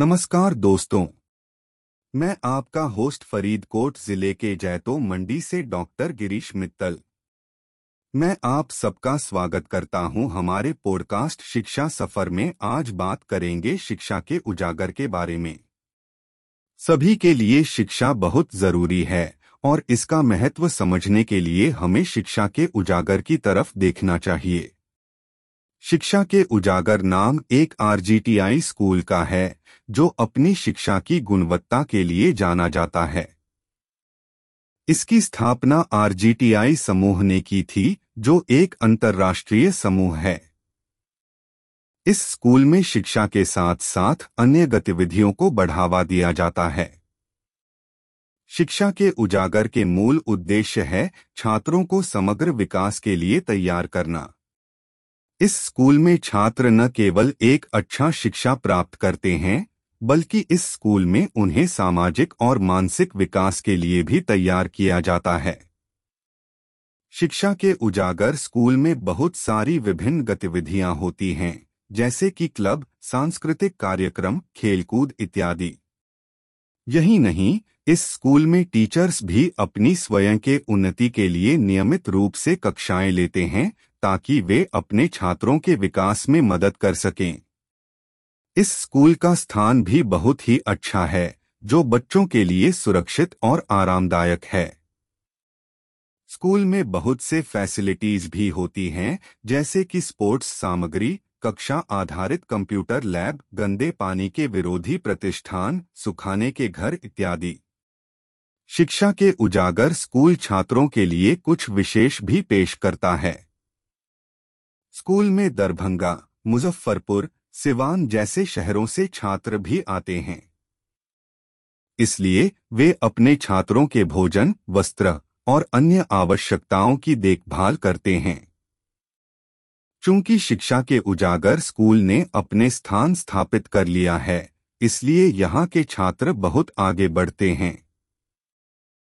नमस्कार दोस्तों। मैं आपका होस्ट फरीदकोट ज़िले के जैतो मंडी से डॉक्टर गिरीश मित्तल। मैं आप सबका स्वागत करता हूँ हमारे पॉडकास्ट शिक्षा सफ़र में। आज बात करेंगे शिक्षा के उजागर के बारे में। सभी के लिए शिक्षा बहुत ज़रूरी है और इसका महत्व समझने के लिए हमें शिक्षा के उजागर की तरफ़ देखना चाहिए। शिक्षा के उजागर नाम एक आरजीटीआई स्कूल का है, जो अपनी शिक्षा की गुणवत्ता के लिए जाना जाता है। इसकी स्थापना आरजीटीआई समूह ने की थी, जो एक अंतर्राष्ट्रीय समूह है। इस स्कूल में शिक्षा के साथ साथ अन्य गतिविधियों को बढ़ावा दिया जाता है। शिक्षा के उजागर के मूल उद्देश्य है छात्रों को समग्र विकास के लिए तैयार करना। इस स्कूल में छात्र न केवल एक अच्छा शिक्षा प्राप्त करते हैं, बल्कि इस स्कूल में उन्हें सामाजिक और मानसिक विकास के लिए भी तैयार किया जाता है। शिक्षा के उजागर स्कूल में बहुत सारी विभिन्न गतिविधियाँ होती हैं, जैसे कि क्लब, सांस्कृतिक कार्यक्रम, खेलकूद इत्यादि। यही नहीं, इस स्कूल में टीचर्स भी अपनी स्वयं के उन्नति के लिए नियमित रूप से कक्षाएँ लेते हैं ताकि वे अपने छात्रों के विकास में मदद कर सकें। इस स्कूल का स्थान भी बहुत ही अच्छा है, जो बच्चों के लिए सुरक्षित और आरामदायक है। स्कूल में बहुत से फैसिलिटीज़ भी होती हैं, जैसे कि स्पोर्ट्स सामग्री, कक्षा आधारित कंप्यूटर लैब गंदे पानी के विरोधी प्रतिष्ठान, सुखाने के घर इत्यादि। शिक्षा के उजागर स्कूल छात्रों के लिए कुछ विशेष भी पेश करता है। स्कूल में दरभंगा, मुजफ्फरपुर, सिवान जैसे शहरों से छात्र भी आते हैं। इसलिए वे अपने छात्रों के भोजन, वस्त्र और अन्य आवश्यकताओं की देखभाल करते हैं। चूँकि शिक्षा के उजागर स्कूल ने अपने स्थान स्थापित कर लिया है, इसलिए यहाँ के छात्र बहुत आगे बढ़ते हैं।